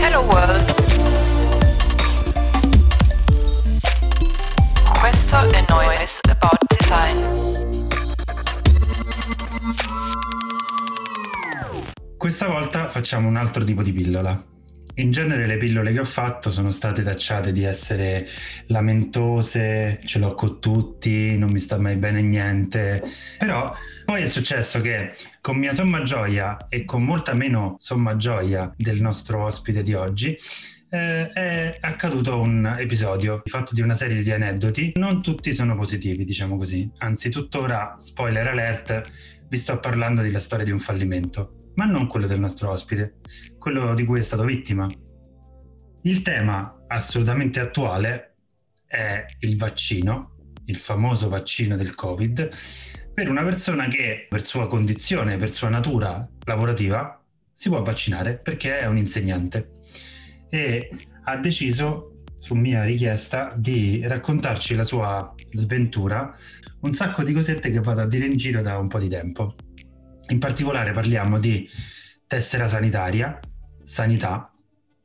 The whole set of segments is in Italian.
Hello World. Questo è Noise About Design. Questa volta facciamo un altro tipo di pillola. In genere le pillole che ho fatto sono state tacciate di essere lamentose, ce l'ho con tutti, non mi sta mai bene niente. Però poi è successo che con mia somma gioia e con molta meno somma gioia del nostro ospite di oggi, eh, è accaduto un episodio fatto di una serie di aneddoti. Non tutti sono positivi, diciamo così. Anzi, tuttora, spoiler alert, vi sto parlando della storia di un fallimento ma non quello del nostro ospite, quello di cui è stato vittima. Il tema assolutamente attuale è il vaccino, il famoso vaccino del Covid, per una persona che per sua condizione, per sua natura lavorativa, si può vaccinare perché è un insegnante e ha deciso, su mia richiesta, di raccontarci la sua sventura, un sacco di cosette che vado a dire in giro da un po' di tempo. In particolare parliamo di tessera sanitaria, sanità,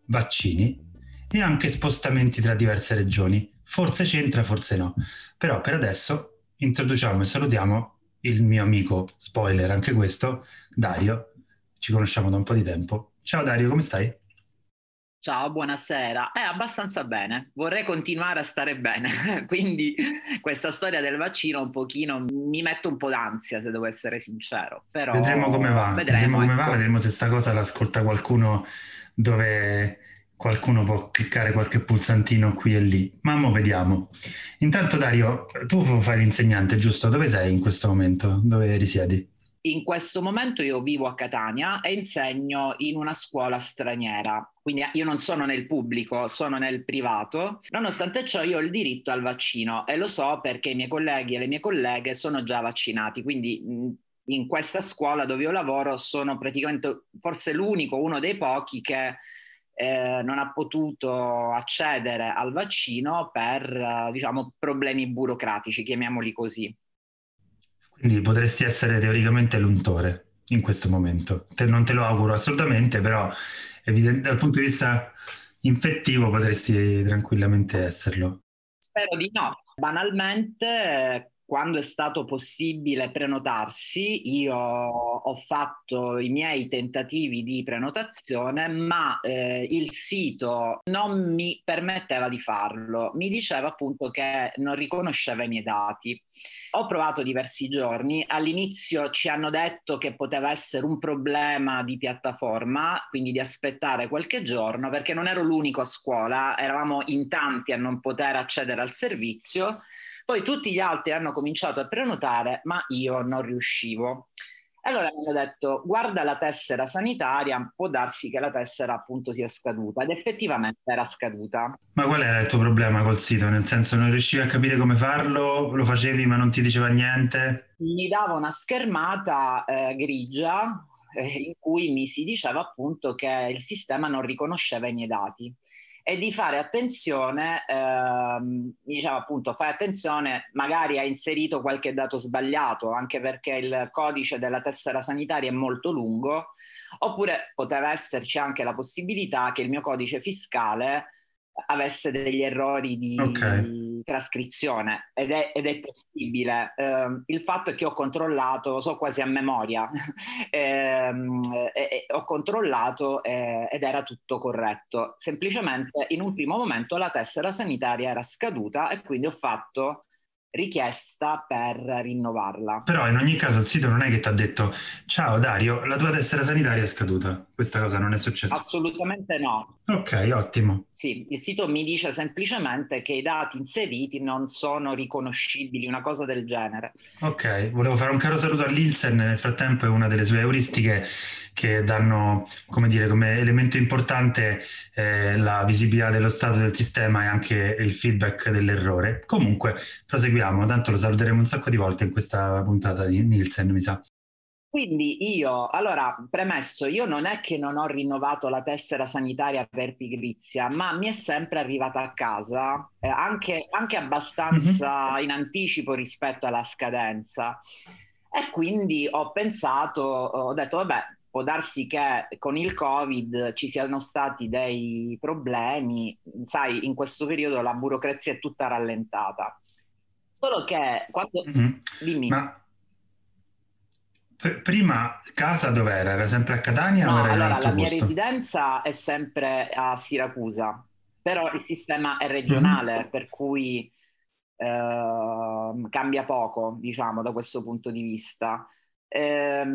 vaccini e anche spostamenti tra diverse regioni. Forse c'entra, forse no. Però per adesso introduciamo e salutiamo il mio amico, spoiler anche questo, Dario. Ci conosciamo da un po' di tempo. Ciao Dario, come stai? Ciao, buonasera. È abbastanza bene. Vorrei continuare a stare bene. Quindi questa storia del vaccino un pochino mi mette un po' d'ansia, se devo essere sincero. Però vedremo come va. Vedremo, vedremo come ecco. va, vedremo se sta cosa l'ascolta qualcuno dove qualcuno può cliccare qualche pulsantino qui e lì. Ma mo vediamo. Intanto Dario, tu fai l'insegnante, giusto? Dove sei in questo momento? Dove risiedi? In questo momento io vivo a Catania e insegno in una scuola straniera, quindi io non sono nel pubblico, sono nel privato. Nonostante ciò io ho il diritto al vaccino e lo so perché i miei colleghi e le mie colleghe sono già vaccinati, quindi in questa scuola dove io lavoro sono praticamente forse l'unico, uno dei pochi che eh, non ha potuto accedere al vaccino per eh, diciamo problemi burocratici, chiamiamoli così. Quindi potresti essere teoricamente l'untore in questo momento. Te, non te lo auguro assolutamente, però evident- dal punto di vista infettivo potresti tranquillamente esserlo. Spero di no. Banalmente, quando è stato possibile prenotarsi, io ho fatto i miei tentativi di prenotazione, ma eh, il sito non mi permetteva di farlo. Mi diceva appunto che non riconosceva i miei dati. Ho provato diversi giorni. All'inizio ci hanno detto che poteva essere un problema di piattaforma, quindi di aspettare qualche giorno, perché non ero l'unico a scuola, eravamo in tanti a non poter accedere al servizio. Poi tutti gli altri hanno cominciato a prenotare, ma io non riuscivo. Allora mi hanno detto, guarda la tessera sanitaria, può darsi che la tessera appunto sia scaduta ed effettivamente era scaduta. Ma qual era il tuo problema col sito? Nel senso non riuscivi a capire come farlo? Lo facevi ma non ti diceva niente? Mi dava una schermata eh, grigia eh, in cui mi si diceva appunto che il sistema non riconosceva i miei dati e di fare attenzione, ehm, diciamo appunto, fai attenzione, magari hai inserito qualche dato sbagliato, anche perché il codice della tessera sanitaria è molto lungo, oppure poteva esserci anche la possibilità che il mio codice fiscale avesse degli errori di Ok. trascrizione ed è, ed è possibile. Ehm, il fatto è che ho controllato, lo so quasi a memoria, ehm, e- e ho controllato eh, ed era tutto corretto. Semplicemente in un primo momento la tessera sanitaria era scaduta e quindi ho fatto richiesta per rinnovarla. Però in ogni caso il sito non è che ti ha detto ciao Dario, la tua tessera sanitaria è scaduta. Questa cosa non è successa. Assolutamente no. Ok, ottimo. Sì, il sito mi dice semplicemente che i dati inseriti non sono riconoscibili, una cosa del genere. Ok, volevo fare un caro saluto a Lilsen, nel frattempo è una delle sue euristiche che danno, come dire, come elemento importante eh, la visibilità dello stato del sistema e anche il feedback dell'errore. Comunque, proseguiamo, tanto lo saluteremo un sacco di volte in questa puntata di Nielsen, mi sa. Quindi io, allora, premesso, io non è che non ho rinnovato la tessera sanitaria per pigrizia, ma mi è sempre arrivata a casa, eh, anche, anche abbastanza in anticipo rispetto alla scadenza. E quindi ho pensato, ho detto, vabbè, può darsi che con il Covid ci siano stati dei problemi, sai, in questo periodo la burocrazia è tutta rallentata. Solo che quando... Mm-hmm. Dimmi. Ma prima casa dov'era? Era sempre a Catania no, o era allora, la mia posto? residenza è sempre a Siracusa, però il sistema è regionale, mm-hmm. per cui eh, cambia poco, diciamo, da questo punto di vista. Eh,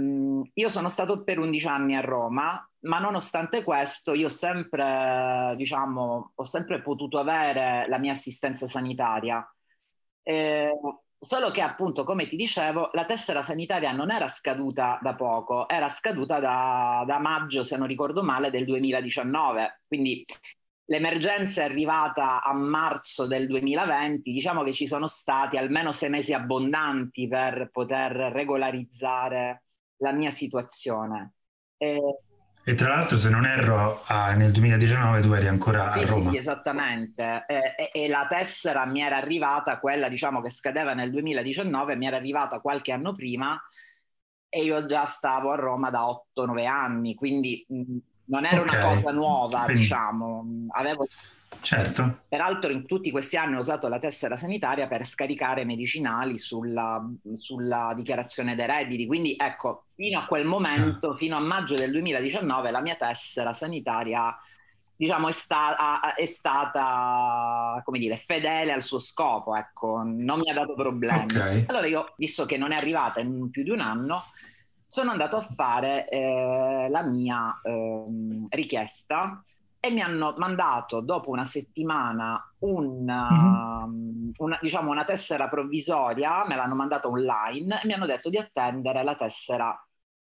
io sono stato per 11 anni a Roma, ma nonostante questo io sempre, diciamo, ho sempre potuto avere la mia assistenza sanitaria. Eh, solo che appunto, come ti dicevo, la tessera sanitaria non era scaduta da poco, era scaduta da, da maggio, se non ricordo male, del 2019. Quindi l'emergenza è arrivata a marzo del 2020, diciamo che ci sono stati almeno sei mesi abbondanti per poter regolarizzare la mia situazione. E, e tra l'altro, se non erro, ah, nel 2019 tu eri ancora sì, a Roma. Sì, sì, esattamente. E, e, e, la tessera mi era arrivata, quella diciamo che scadeva nel 2019, mi era arrivata qualche anno prima e io già stavo a Roma da 8-9 anni, quindi non era okay. una cosa nuova, Quindi... diciamo. Avevo... Certo. Peraltro in tutti questi anni ho usato la tessera sanitaria per scaricare medicinali sulla, sulla dichiarazione dei redditi. Quindi ecco, fino a quel momento, fino a maggio del 2019, la mia tessera sanitaria diciamo, è, sta- è, stata, come dire, fedele al suo scopo, ecco, non mi ha dato problemi. Okay. Allora io, visto che non è arrivata in più di un anno, sono andato a fare eh, la mia eh, richiesta e mi hanno mandato dopo una settimana un, mm-hmm. una, diciamo una tessera provvisoria, me l'hanno mandata online e mi hanno detto di attendere la tessera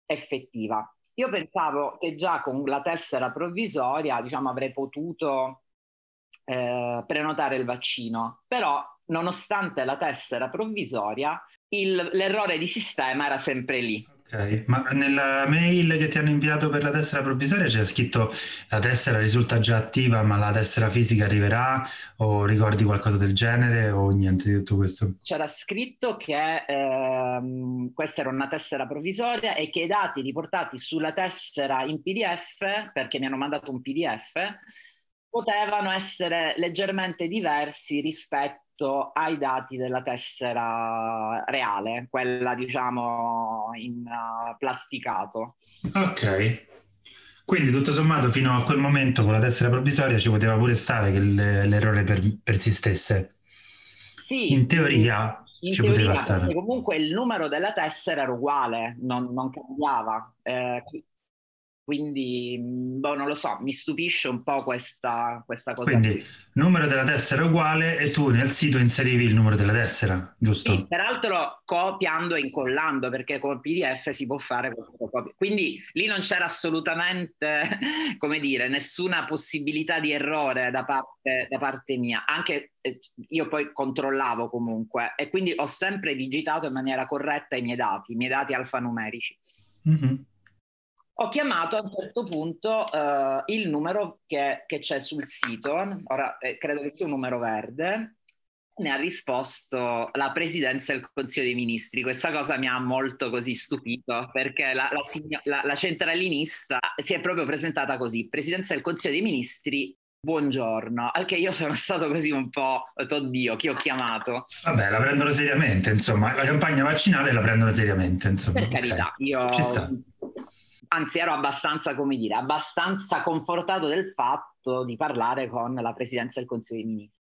effettiva. Io pensavo che già con la tessera provvisoria diciamo, avrei potuto eh, prenotare il vaccino, però nonostante la tessera provvisoria il, l'errore di sistema era sempre lì. Ok, ma nella mail che ti hanno inviato per la tessera provvisoria c'è scritto la tessera risulta già attiva ma la tessera fisica arriverà o ricordi qualcosa del genere o niente di tutto questo? C'era scritto che ehm, questa era una tessera provvisoria e che i dati riportati sulla tessera in PDF, perché mi hanno mandato un PDF, potevano essere leggermente diversi rispetto ai dati della tessera reale, quella diciamo in uh, plasticato. Ok. Quindi tutto sommato fino a quel momento con la tessera provvisoria ci poteva pure stare che l'errore per, persistesse. Sì. In teoria in ci teoria, poteva stare. Comunque il numero della tessera era uguale, non, non cambiava. Eh, quindi, mm, boh, non lo so, mi stupisce un po' questa, questa cosa. Quindi, numero della tessera uguale e tu nel sito inserivi il numero della tessera, giusto? Sì, peraltro copiando e incollando, perché con PDF si può fare questo copia. Quindi lì non c'era assolutamente, come dire, nessuna possibilità di errore da parte, da parte mia. Anche eh, io poi controllavo comunque e quindi ho sempre digitato in maniera corretta i miei dati, i miei dati alfanumerici. Mm-hmm ho chiamato a un certo punto uh, il numero che, che, c'è sul sito, ora eh, credo che sia un numero verde, ne ha risposto la presidenza del Consiglio dei Ministri. Questa cosa mi ha molto così stupito perché la, la, la, la centralinista si è proprio presentata così, presidenza del Consiglio dei Ministri, buongiorno, al che io sono stato così un po', oddio, chi ho chiamato? Vabbè, la prendono seriamente, insomma, la campagna vaccinale la prendono seriamente, insomma. Per carità, okay. io anzi ero abbastanza, come dire, abbastanza confortato del fatto di parlare con la presidenza del Consiglio dei Ministri.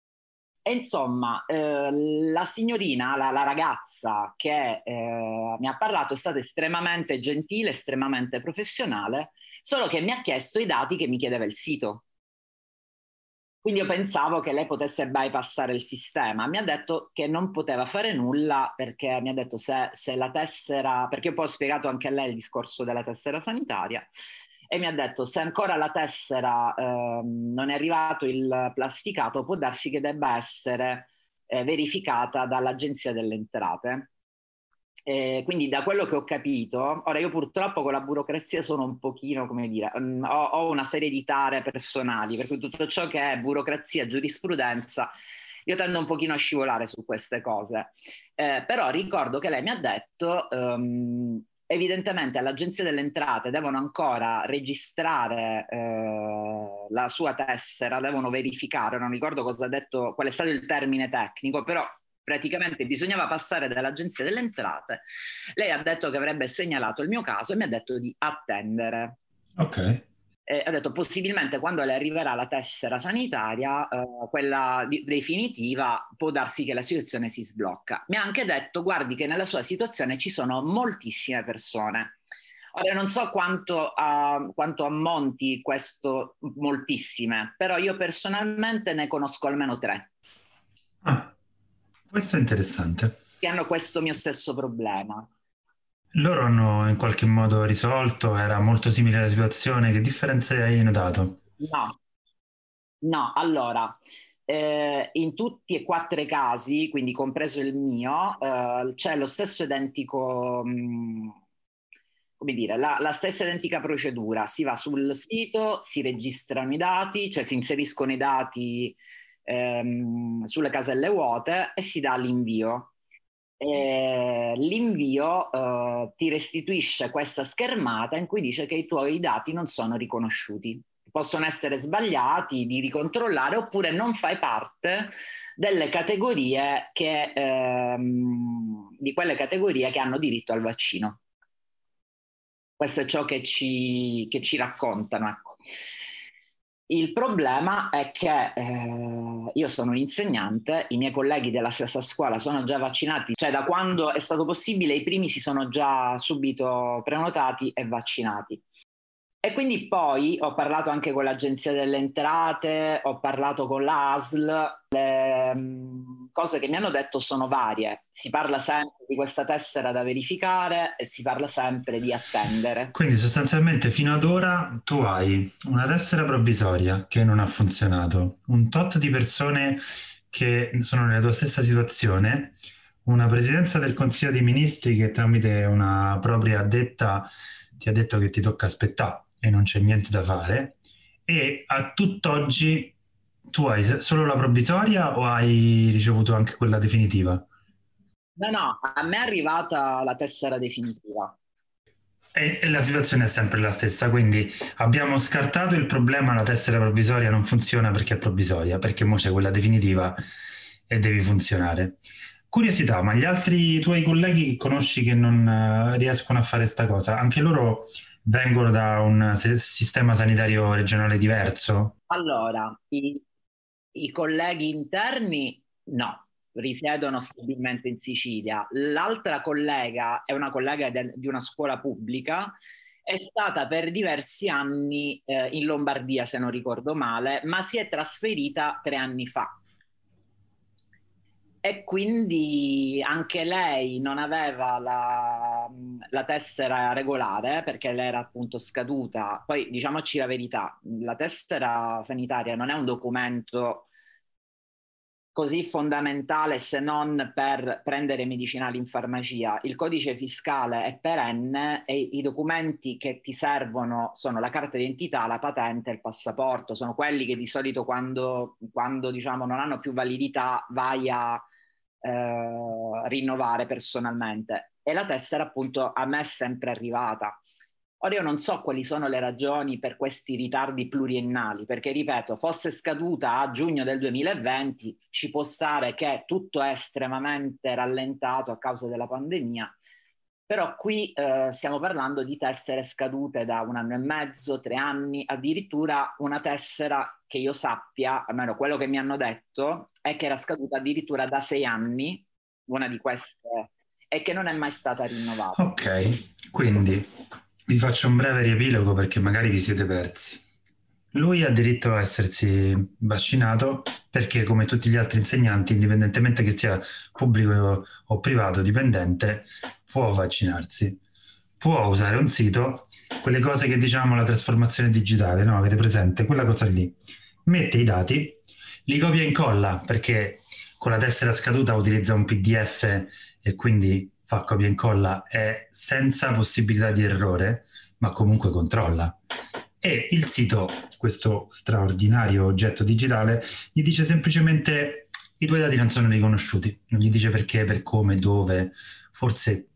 E insomma, eh, la signorina, la, la ragazza che eh, mi ha parlato è stata estremamente gentile, estremamente professionale, solo che mi ha chiesto i dati che mi chiedeva il sito. Quindi io pensavo che lei potesse bypassare il sistema. Mi ha detto che non poteva fare nulla perché mi ha detto se, se la tessera, perché poi ho spiegato anche a lei il discorso della tessera sanitaria e mi ha detto se ancora la tessera eh, non è arrivato il plasticato può darsi che debba essere eh, verificata dall'Agenzia delle Entrate. Eh, quindi da quello che ho capito, ora io purtroppo con la burocrazia sono un pochino, come dire, um, ho, ho, una serie di tare personali, per cui tutto ciò che è burocrazia, giurisprudenza, io tendo un pochino a scivolare su queste cose. Eh, però ricordo che lei mi ha detto um, evidentemente all'Agenzia delle Entrate devono ancora registrare eh, la sua tessera, devono verificare, non ricordo cosa ha detto, qual è stato il termine tecnico, però praticamente bisognava passare dall'Agenzia delle Entrate. Lei ha detto che avrebbe segnalato il mio caso e mi ha detto di attendere. Ok eh, ha detto possibilmente quando le arriverà la tessera sanitaria, eh, quella di- definitiva, può darsi che la situazione si sblocca. Mi ha anche detto, guardi che nella sua situazione ci sono moltissime persone. Ora non so quanto, uh, quanto ammonti questo moltissime, però io personalmente ne conosco almeno tre. Ah, questo è interessante. Che hanno questo mio stesso problema. Loro hanno in qualche modo risolto, era molto simile alla situazione, che differenze hai notato? No, no, allora, eh, in tutti e quattro i casi, quindi compreso il mio, eh, c'è lo stesso identico, mh, mm, come dire, la, la, stessa identica procedura. Si va sul sito, si registrano i dati, cioè si inseriscono i dati ehm, sulle caselle vuote e si dà l'invio eh, l'invio eh, ti restituisce questa schermata in cui dice che i tuoi dati non sono riconosciuti. Possono essere sbagliati, di ricontrollare, oppure non fai parte delle categorie che, ehm, di quelle categorie che hanno diritto al vaccino. Questo è ciò che ci, che ci raccontano. Ecco. Il problema è che eh, io sono un insegnante, i miei colleghi della stessa scuola sono già vaccinati, cioè da quando è stato possibile i primi si sono già subito prenotati e vaccinati. E quindi poi ho parlato anche con l'Agenzia delle Entrate, ho parlato con l'ASL, le um, cose che mi hanno detto sono varie. Si parla sempre di questa tessera da verificare e si parla sempre di attendere. Quindi sostanzialmente fino ad ora tu hai una tessera provvisoria che non ha funzionato, un tot di persone che sono nella tua stessa situazione, una presidenza del Consiglio dei Ministri che tramite una propria addetta ti ha detto che ti tocca aspettare e non c'è niente da fare e a tutt'oggi tu hai solo la provvisoria o hai ricevuto anche quella definitiva? No, no, a me è arrivata la tessera definitiva. E, e la situazione è sempre la stessa, quindi abbiamo scartato il problema, la tessera provvisoria non funziona perché è provvisoria, perché ora c'è quella definitiva e devi funzionare. Curiosità, ma gli altri tuoi colleghi che conosci che non uh, riescono a fare questa cosa, anche loro vengono da un sistema sanitario regionale diverso? Allora, i, i colleghi interni no, risiedono stabilmente in Sicilia. L'altra collega è una collega de, di una scuola pubblica, è stata per diversi anni eh, in Lombardia, se non ricordo male, ma si è trasferita tre anni fa e quindi anche lei non aveva la, la, tessera regolare perché lei era appunto scaduta. Poi diciamoci la verità, la tessera sanitaria non è un documento così fondamentale se non per prendere medicinali in farmacia. Il codice fiscale è perenne e i documenti che ti servono sono la carta d'identità, la patente il passaporto. Sono quelli che di solito quando, quando diciamo, non hanno più validità vai a eh, rinnovare personalmente. E la tessera appunto a me è sempre arrivata. Ora io non so quali sono le ragioni per questi ritardi pluriennali, perché ripeto, fosse scaduta a giugno del 2020, ci può stare che tutto è estremamente rallentato a causa della pandemia, però qui eh, stiamo parlando di tessere scadute da un anno e mezzo, tre anni, addirittura una tessera che io sappia, almeno quello che mi hanno detto, è che era scaduta addirittura da sei anni, una di queste, e che non è mai stata rinnovata. Ok, quindi vi faccio un breve riepilogo perché magari vi siete persi. Lui ha diritto a essersi vaccinato perché, come tutti gli altri insegnanti, indipendentemente che sia pubblico o privato dipendente, può vaccinarsi. Può usare un sito, quelle cose che diciamo la trasformazione digitale, no? Avete presente? Quella cosa lì. Mette i dati, li copia e incolla perché con la tessera scaduta utilizza un PDF e quindi fa copia e incolla e senza possibilità di errore, ma comunque controlla. E il sito, questo straordinario oggetto digitale, gli dice semplicemente i tuoi dati non sono riconosciuti, non gli dice perché, per come, dove, forse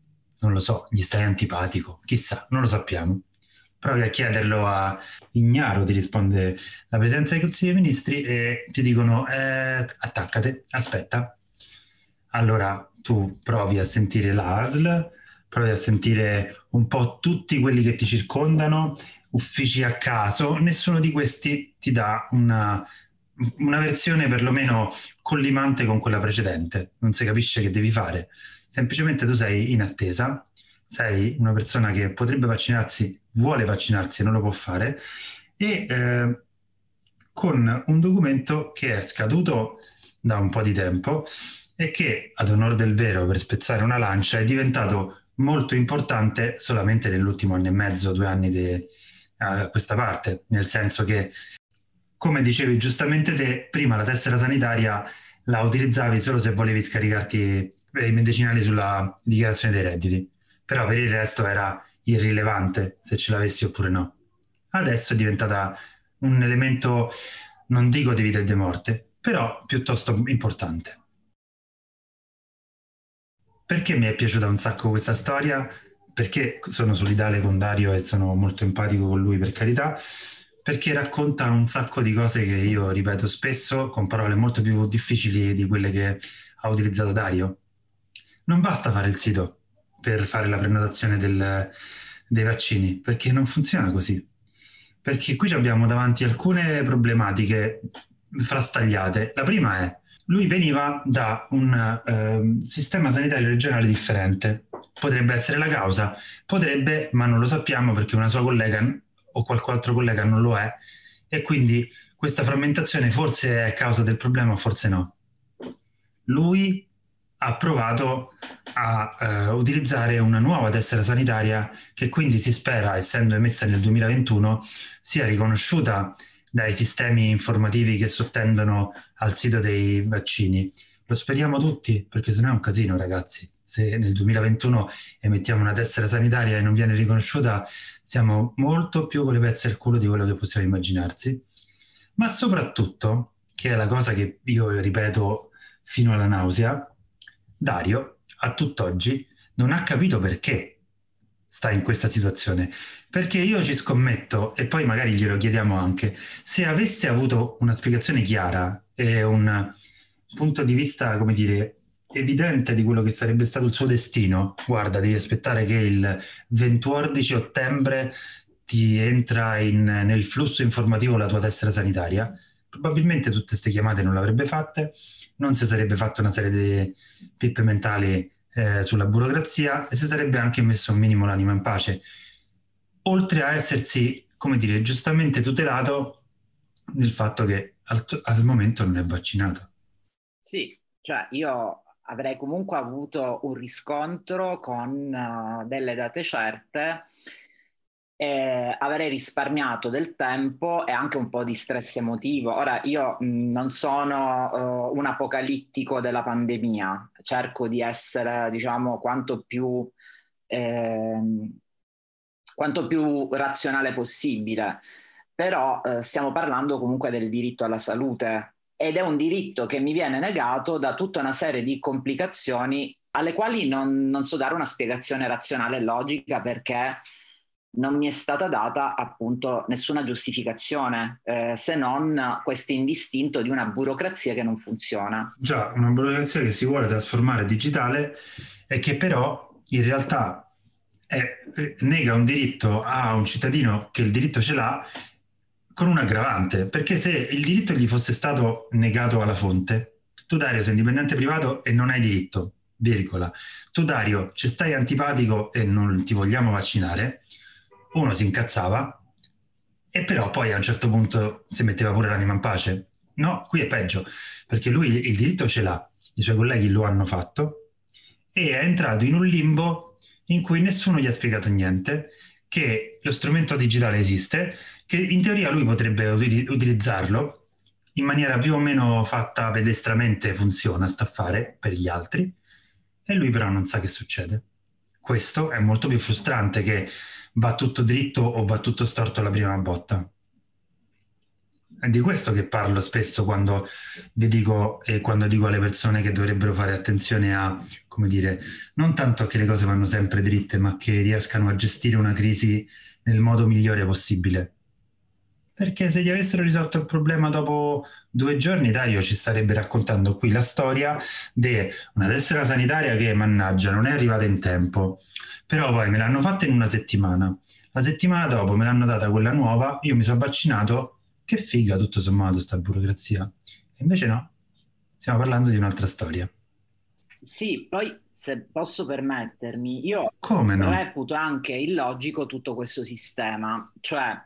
non lo so, gli stai antipatico, chissà, non lo sappiamo. Provi a chiederlo a Ignaro, ti risponde la Presidenza dei Consigli dei Ministri e ti dicono eh, attaccate, aspetta. Allora tu provi a sentire l'ASL, provi a sentire un po' tutti quelli che ti circondano, uffici a caso, nessuno di questi ti dà una, una versione perlomeno collimante con quella precedente, non si capisce che devi fare, semplicemente tu sei in attesa, sei una persona che potrebbe vaccinarsi, vuole vaccinarsi e non lo può fare, e eh, con un documento che è scaduto da un po' di tempo e che, ad onore del vero, per spezzare una lancia, è diventato molto importante solamente nell'ultimo anno e mezzo, due anni de, a questa parte, nel senso che, come dicevi giustamente te, prima la tessera sanitaria la utilizzavi solo se volevi scaricarti i medicinali sulla dichiarazione dei redditi, però per il resto era irrilevante se ce l'avessi oppure no. Adesso è diventata un elemento, non dico di vita e di morte, però piuttosto importante. Perché mi è piaciuta un sacco questa storia? Perché sono solidale con Dario e sono molto empatico con lui, per carità, perché racconta un sacco di cose che io ripeto spesso con parole molto più difficili di quelle che ha utilizzato Dario. Non basta fare il sito per fare la prenotazione del, dei vaccini, perché non funziona così. Perché qui abbiamo davanti alcune problematiche frastagliate. La prima è lui veniva da un eh, sistema sanitario regionale differente. Potrebbe essere la causa, potrebbe, ma non lo sappiamo perché una sua collega o qualche altro collega non lo è e quindi questa frammentazione forse è causa del problema, forse no. Lui ha provato a eh, utilizzare una nuova tessera sanitaria che quindi si spera, essendo emessa nel 2021, sia riconosciuta dai sistemi informativi che sottendono al sito dei vaccini. Lo speriamo tutti, perché sennò è un casino, ragazzi. Se nel 2021 emettiamo una tessera sanitaria e non viene riconosciuta, siamo molto più con le pezze al culo di quello che possiamo immaginarsi. Ma soprattutto, che è la cosa che io ripeto fino alla nausea, Dario a tutt'oggi non ha capito perché sta in questa situazione. Perché io ci scommetto, e poi magari glielo chiediamo anche, se avesse avuto una spiegazione chiara e un punto di vista, come dire, evidente di quello che sarebbe stato il suo destino, guarda, devi aspettare che il 14 ottobre ti entra in, nel flusso informativo la tua tessera sanitaria, probabilmente tutte queste chiamate non le avrebbe fatte, non si sarebbe fatta una serie di pippe mentali eh, sulla burocrazia e si sarebbe anche messo un minimo l'anima in pace, oltre a essersi, come dire, giustamente tutelato del fatto che al, al momento non è vaccinato. Sì, cioè io avrei comunque avuto un riscontro con uh, delle date certe e avrei risparmiato del tempo e anche un po' di stress emotivo. Ora, io mh, non sono uh, un apocalittico della pandemia, cerco di essere, diciamo, quanto più, eh, quanto più razionale possibile, però eh, stiamo parlando comunque del diritto alla salute ed è un diritto che mi viene negato da tutta una serie di complicazioni alle quali non, non so dare una spiegazione razionale e logica perché non mi è stata data appunto nessuna giustificazione eh, se non questo indistinto di una burocrazia che non funziona. Già, una burocrazia che si vuole trasformare digitale e che però in realtà è, nega un diritto a un cittadino che il diritto ce l'ha con un aggravante, perché se il diritto gli fosse stato negato alla fonte, tu Dario sei indipendente privato e non hai diritto, virgola. Tu Dario ci stai antipatico e non ti vogliamo vaccinare, uno si incazzava e però poi a un certo punto si metteva pure l'anima in pace. No, qui è peggio, perché lui il diritto ce l'ha, i suoi colleghi lo hanno fatto e è entrato in un limbo in cui nessuno gli ha spiegato niente, che lo strumento digitale esiste, che in teoria lui potrebbe utilizzarlo in maniera più o meno fatta pedestramente funziona, sta a fare per gli altri, e lui però non sa che succede. Questo è molto più frustrante che va tutto dritto o va tutto storto la prima botta. È di questo che parlo spesso quando vi dico e quando dico alle persone che dovrebbero fare attenzione a, come dire, non tanto che le cose vanno sempre dritte, ma che riescano a gestire una crisi nel modo migliore possibile. Perché se gli avessero risolto il problema dopo due giorni, Dario ci starebbe raccontando qui la storia di una tessera sanitaria che, mannaggia, non è arrivata in tempo. Però poi me l'hanno fatta in una settimana. La settimana dopo me l'hanno data quella nuova, io mi sono vaccinato che figa tutto sommato sta burocrazia. E invece no, stiamo parlando di un'altra storia. Sì, poi se posso permettermi, io no? reputo anche illogico tutto questo sistema, cioè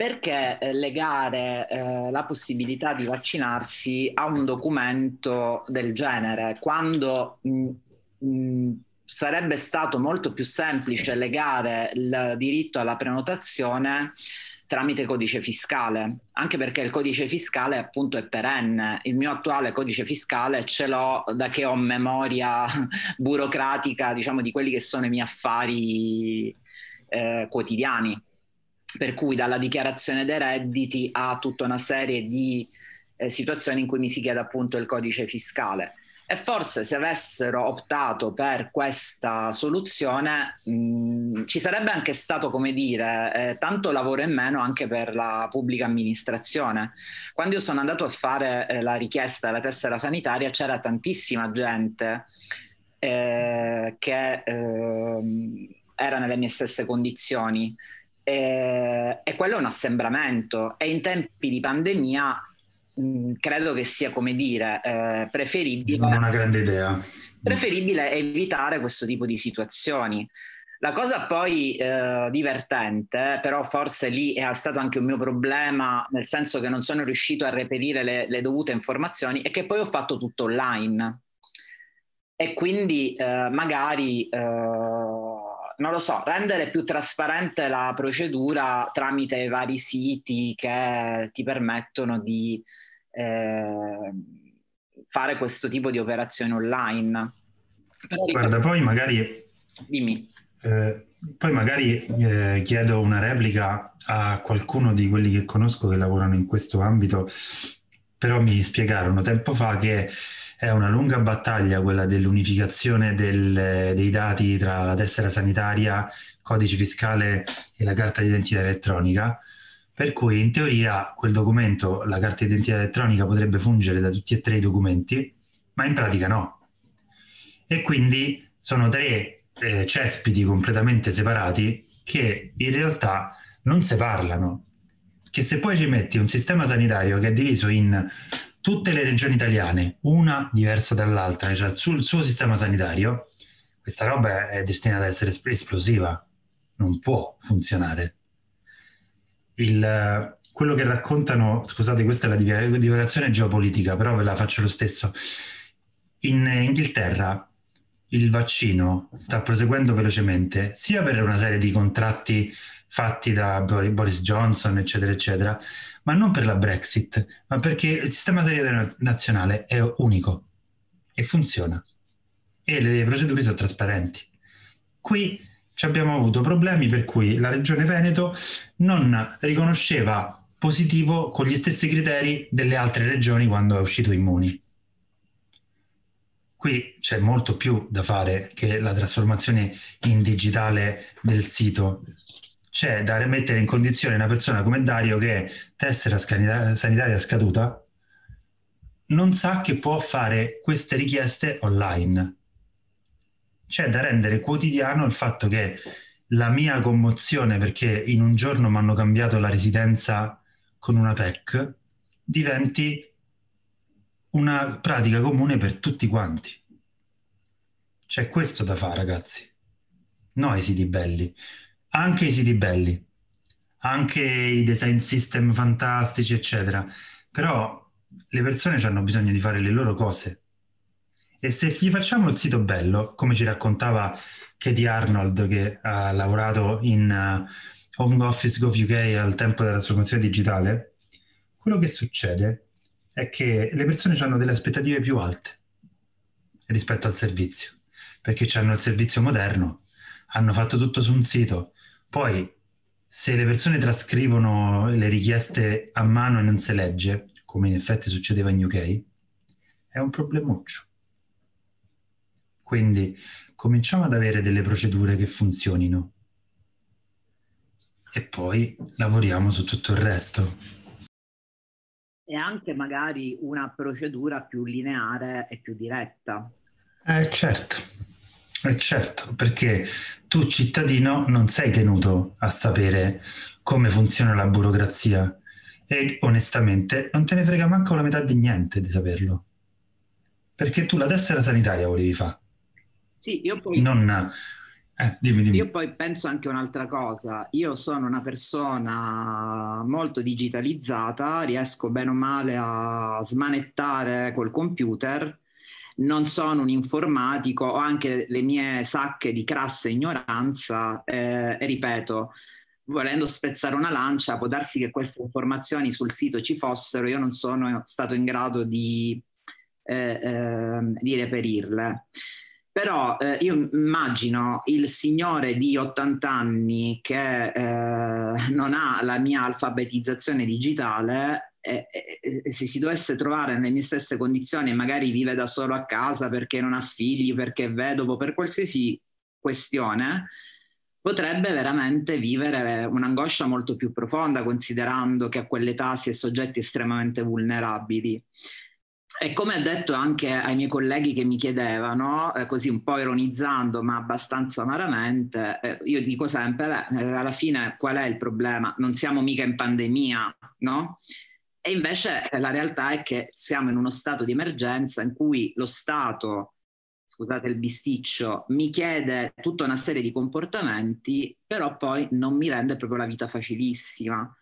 perché eh, legare eh, la possibilità di vaccinarsi a un documento del genere quando mh, mh, sarebbe stato molto più semplice legare il diritto alla prenotazione tramite codice fiscale, anche perché il codice fiscale appunto è perenne. Il mio attuale codice fiscale ce l'ho da che ho memoria burocratica, diciamo, di quelli che sono i miei affari eh, quotidiani. Per cui dalla dichiarazione dei redditi a tutta una serie di eh, situazioni in cui mi si chiede appunto il codice fiscale. E forse se avessero optato per questa soluzione mh, ci sarebbe anche stato, come dire, eh, tanto lavoro in meno anche per la pubblica amministrazione. Quando io sono andato a fare eh, la richiesta della tessera sanitaria c'era tantissima gente eh, che ehm, era nelle mie stesse condizioni. E, e quello è un assembramento e in tempi di pandemia Mm, credo che sia, come dire, eh, preferibile... Non una grande idea. Preferibile evitare questo tipo di situazioni. La cosa poi eh, divertente, però forse lì è stato anche un mio problema, nel senso che non sono riuscito a reperire le, le dovute informazioni, è che poi ho fatto tutto online. E quindi eh, magari, eh, non lo so, rendere più trasparente la procedura tramite vari siti che ti permettono di eh, fare questo tipo di operazioni online. Però, Guarda, poi magari... Dimmi. Eh, poi magari eh, chiedo una replica a qualcuno di quelli che conosco che lavorano in questo ambito, però mi spiegarono tempo fa che è una lunga battaglia quella dell'unificazione del, dei dati tra la tessera sanitaria, codice fiscale e la carta d'identità elettronica, per cui in teoria quel documento, la carta d'identità elettronica, potrebbe fungere da tutti e tre i documenti, ma in pratica no. E quindi sono tre eh, cespiti completamente separati che in realtà non si parlano. Che se poi ci metti un sistema sanitario che è diviso in tutte le regioni italiane, una diversa dall'altra, cioè sul suo sistema sanitario, questa roba è destinata ad essere esplosiva, non può funzionare il, quello che raccontano, scusate, questa è la divagazione geopolitica, però ve la faccio lo stesso. In Inghilterra il vaccino sta proseguendo velocemente, sia per una serie di contratti fatti da Boris Johnson, eccetera, eccetera, ma non per la Brexit, ma perché il sistema sanitario nazionale è unico e funziona e le procedure sono trasparenti. Qui ci abbiamo avuto problemi per cui la regione Veneto non riconosceva positivo con gli stessi criteri delle altre regioni quando è uscito Immuni. Qui c'è molto più da fare che la trasformazione in digitale del sito. C'è da mettere in condizione una persona come Dario che tessera sanitaria scaduta non sa che può fare queste richieste online c'è da rendere quotidiano il fatto che la mia commozione perché in un giorno mi hanno cambiato la residenza con una PEC diventi una pratica comune per tutti quanti. C'è questo da fare, ragazzi. No ai siti belli, anche i siti belli, anche i design system fantastici, eccetera. Però le persone hanno bisogno di fare le loro cose e se gli facciamo il sito bello, come ci raccontava Katie Arnold, che ha lavorato in uh, Home Office Gov UK al tempo della trasformazione digitale, quello che succede è che le persone hanno delle aspettative più alte rispetto al servizio, perché hanno il servizio moderno, hanno fatto tutto su un sito, poi se le persone trascrivono le richieste a mano e non si legge, come in effetti succedeva in UK, è un problemuccio. Quindi cominciamo ad avere delle procedure che funzionino e poi lavoriamo su tutto il resto. E anche magari una procedura più lineare e più diretta. Eh certo, eh certo, perché tu cittadino non sei tenuto a sapere come funziona la burocrazia e onestamente non te ne frega manco la metà di niente di saperlo. Perché tu la tessera sanitaria volevi fare. Sì, io poi... Non... Eh, dimmi, dimmi. Io poi penso anche un'altra cosa. Io sono una persona molto digitalizzata, riesco bene o male a smanettare col computer non sono un informatico, ho anche le mie sacche di crassa ignoranza eh, e ripeto, volendo spezzare una lancia, può darsi che queste informazioni sul sito ci fossero, io non sono stato in grado di, eh, eh, di reperirle. Però eh, io immagino il signore di 80 anni che eh, non ha la mia alfabetizzazione digitale e, e, se si dovesse trovare nelle mie stesse condizioni magari vive da solo a casa perché non ha figli, perché è vedovo, per qualsiasi questione, potrebbe veramente vivere un'angoscia molto più profonda considerando che a quell'età si è soggetti estremamente vulnerabili. E come ho detto anche ai miei colleghi che mi chiedevano, eh, così un po' ironizzando ma abbastanza amaramente, eh, io dico sempre, beh, eh, alla fine qual è il problema? Non siamo mica in pandemia, no? E invece eh, la realtà è che siamo in uno stato di emergenza in cui lo Stato, scusate il bisticcio, mi chiede tutta una serie di comportamenti, però poi non mi rende proprio la vita facilissima.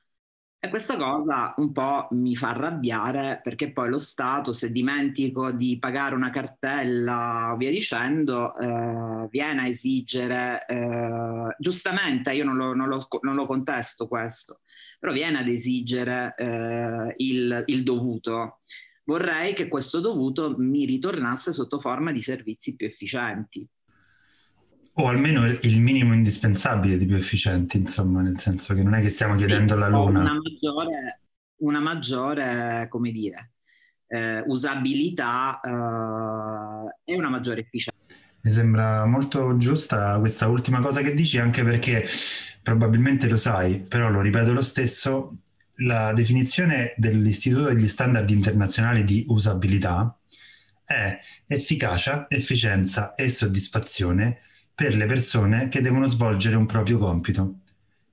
E questa cosa un po' mi fa arrabbiare perché poi lo Stato, se dimentico di pagare una cartella o via dicendo, eh, viene a esigere, eh, giustamente io non lo, non, lo, non lo, contesto questo, però viene ad esigere eh, il, il dovuto. Vorrei che questo dovuto mi ritornasse sotto forma di servizi più efficienti. O almeno il minimo indispensabile di più efficienti, insomma, nel senso che non è che stiamo chiedendo sì, la luna. Una maggiore, una maggiore come dire, eh, usabilità eh, e una maggiore efficienza. Mi sembra molto giusta questa ultima cosa che dici, anche perché probabilmente lo sai, però lo ripeto lo stesso, la definizione dell'Istituto degli Standard Internazionali di Usabilità è efficacia, efficienza e soddisfazione per le persone che devono svolgere un proprio compito.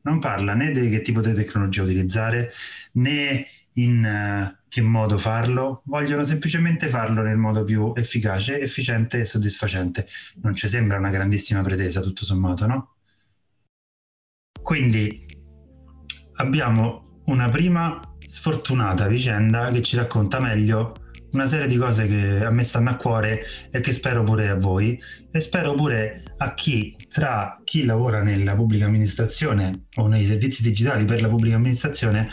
Non parla né di che tipo di tecnologia utilizzare né in uh, che modo farlo, vogliono semplicemente farlo nel modo più efficace, efficiente e soddisfacente. Non ci sembra una grandissima pretesa, tutto sommato, no? Quindi abbiamo una prima sfortunata vicenda che ci racconta meglio una serie di cose che a me stanno a cuore e che spero pure a voi. E spero pure a chi tra chi lavora nella pubblica amministrazione o nei servizi digitali per la pubblica amministrazione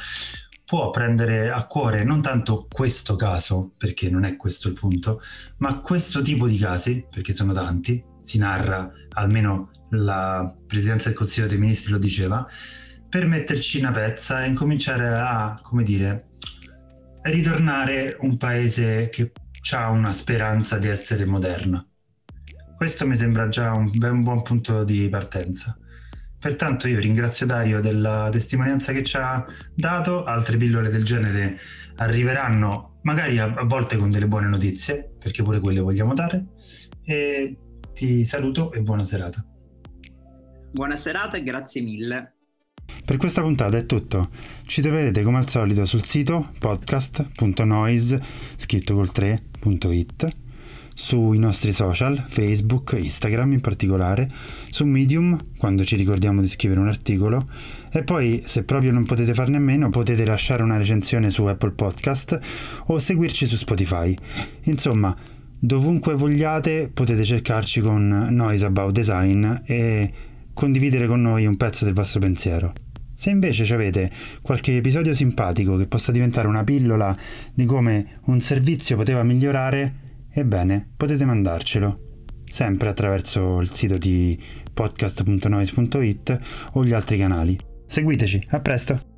può prendere a cuore non tanto questo caso, perché non è questo il punto, ma questo tipo di casi, perché sono tanti, si narra, almeno la Presidenza del Consiglio dei Ministri lo diceva, per metterci una pezza e incominciare a, come dire, ritornare un paese che ha una speranza di essere moderno. Questo mi sembra già un, un buon punto di partenza. Pertanto io ringrazio Dario della testimonianza che ci ha dato, altre pillole del genere arriveranno magari a, a volte con delle buone notizie, perché pure quelle vogliamo dare, e ti saluto e buona serata. Buona serata e grazie mille. Per questa puntata è tutto. Ci troverete come al solito sul sito podcast.noise scritto col 3.it sui nostri social, Facebook, Instagram in particolare, su Medium quando ci ricordiamo di scrivere un articolo e poi se proprio non potete farne a meno potete lasciare una recensione su Apple Podcast o seguirci su Spotify. Insomma, dovunque vogliate potete cercarci con Noise About Design e condividere con noi un pezzo del vostro pensiero. Se invece avete qualche episodio simpatico che possa diventare una pillola di come un servizio poteva migliorare, ebbene, potete mandarcelo, sempre attraverso il sito di podcast.noise.it o gli altri canali. seguiteci, a presto!